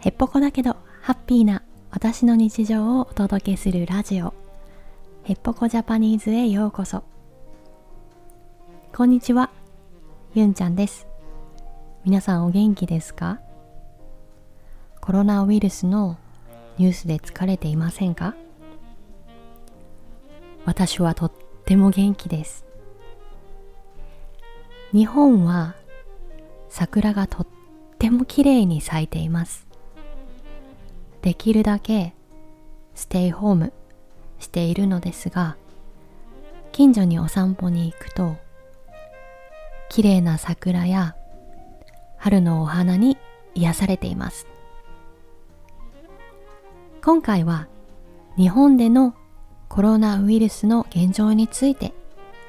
へっぽこだけどハッピーな私の日常をお届けするラジオ。へっぽこジャパニーズへようこそ。こんにちは。ゆんちゃんです。皆さんお元気ですか？コロナウイルスのニュースで疲れていませんか？私はとっても元気です。日本は桜がとっても綺麗に咲いています。できるだけステイホームしているのですが近所にお散歩に行くと綺麗な桜や春のお花に癒されています。今回は日本でのコロナウイルスの現状について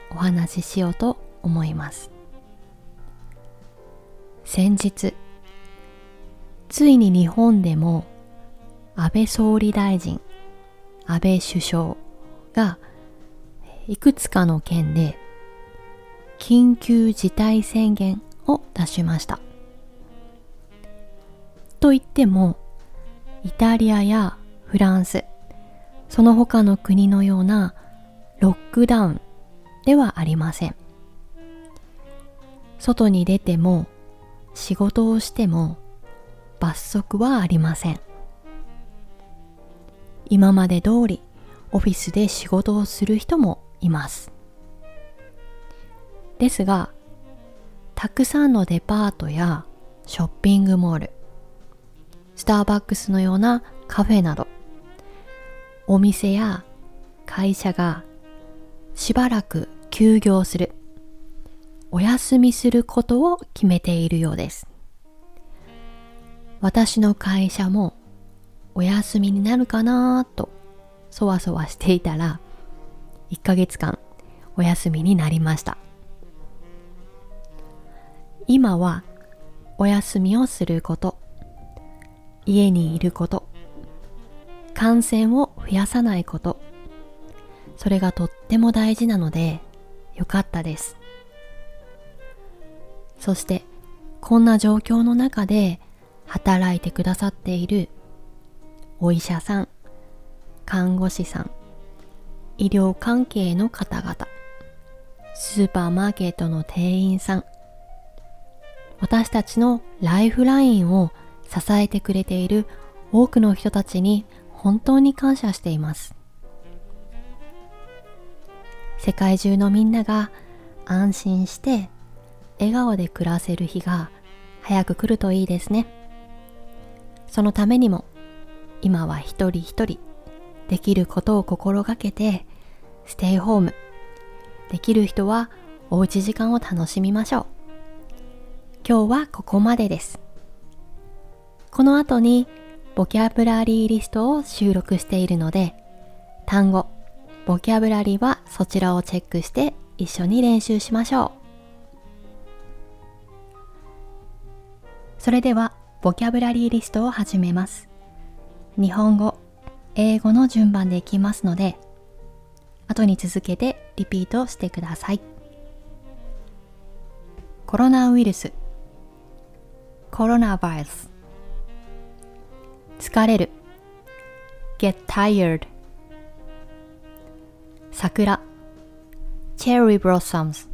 お話ししようと思います。先日ついに日本でも安倍総理大臣、安倍首相がいくつかの県で緊急事態宣言を出しました。と言っても、イタリアやフランス、その他の国のようなロックダウンではありません。外に出ても仕事をしても罰則はありません。今まで通りオフィスで仕事をする人もいます。ですが、たくさんのデパートやショッピングモール、スターバックスのようなカフェなど、お店や会社がしばらく休業する、お休みすることを決めているようです。私の会社もお休みになるかなとそわそわしていたら1ヶ月間お休みになりました。今はお休みをすること家にいること感染を増やさないことそれがとっても大事なのでよかったです。そしてこんな状況の中で働いてくださっているお医者さん、看護師さん、医療関係の方々、スーパーマーケットの店員さん、私たちのライフラインを支えてくれている多くの人たちに本当に感謝しています。世界中のみんなが安心して笑顔で暮らせる日が早く来るといいですね。そのためにも今は一人一人できることを心がけてステイホームできる人はおうち時間を楽しみましょう。今日はここまでです。この後にボキャブラリーリストを収録しているので単語ボキャブラリーはそちらをチェックして一緒に練習しましょう。それではボキャブラリーリストを始めます。日本語、英語の順番でいきますので、後に続けてリピートしてください。コロナウイルス、コロナバイルス、疲れる、get tired、桜、cherry blossoms、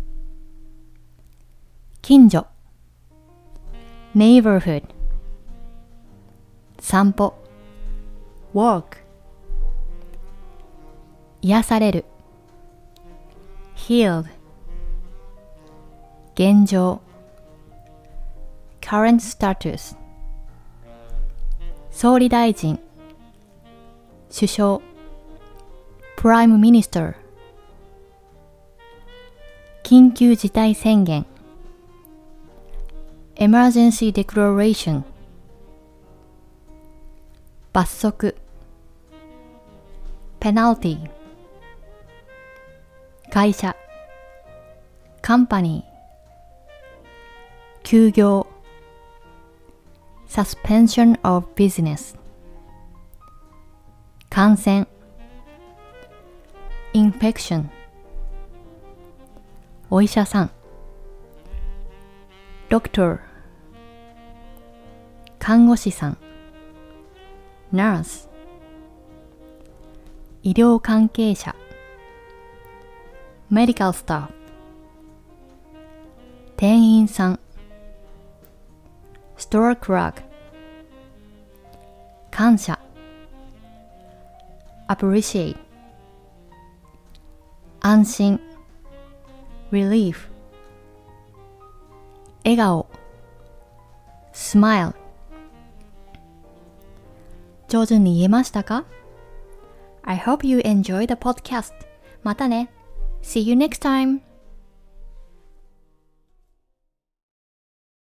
近所、neighborhood、散歩、walk 癒される healed 現状 current status 総理大臣首相 prime minister 緊急事態宣言 emergency declaration 罰則ペナルティ会社カンパニー休業 suspension of business 感染 infection お医者さん doctor 看護師さん nurse 医療関係者 medical staff 店員さん store clerk 感謝 appreciate 安心 relief 笑顔 smile 上手に言えましたか ?I hope you enjoy the podcast. またね。See you next time.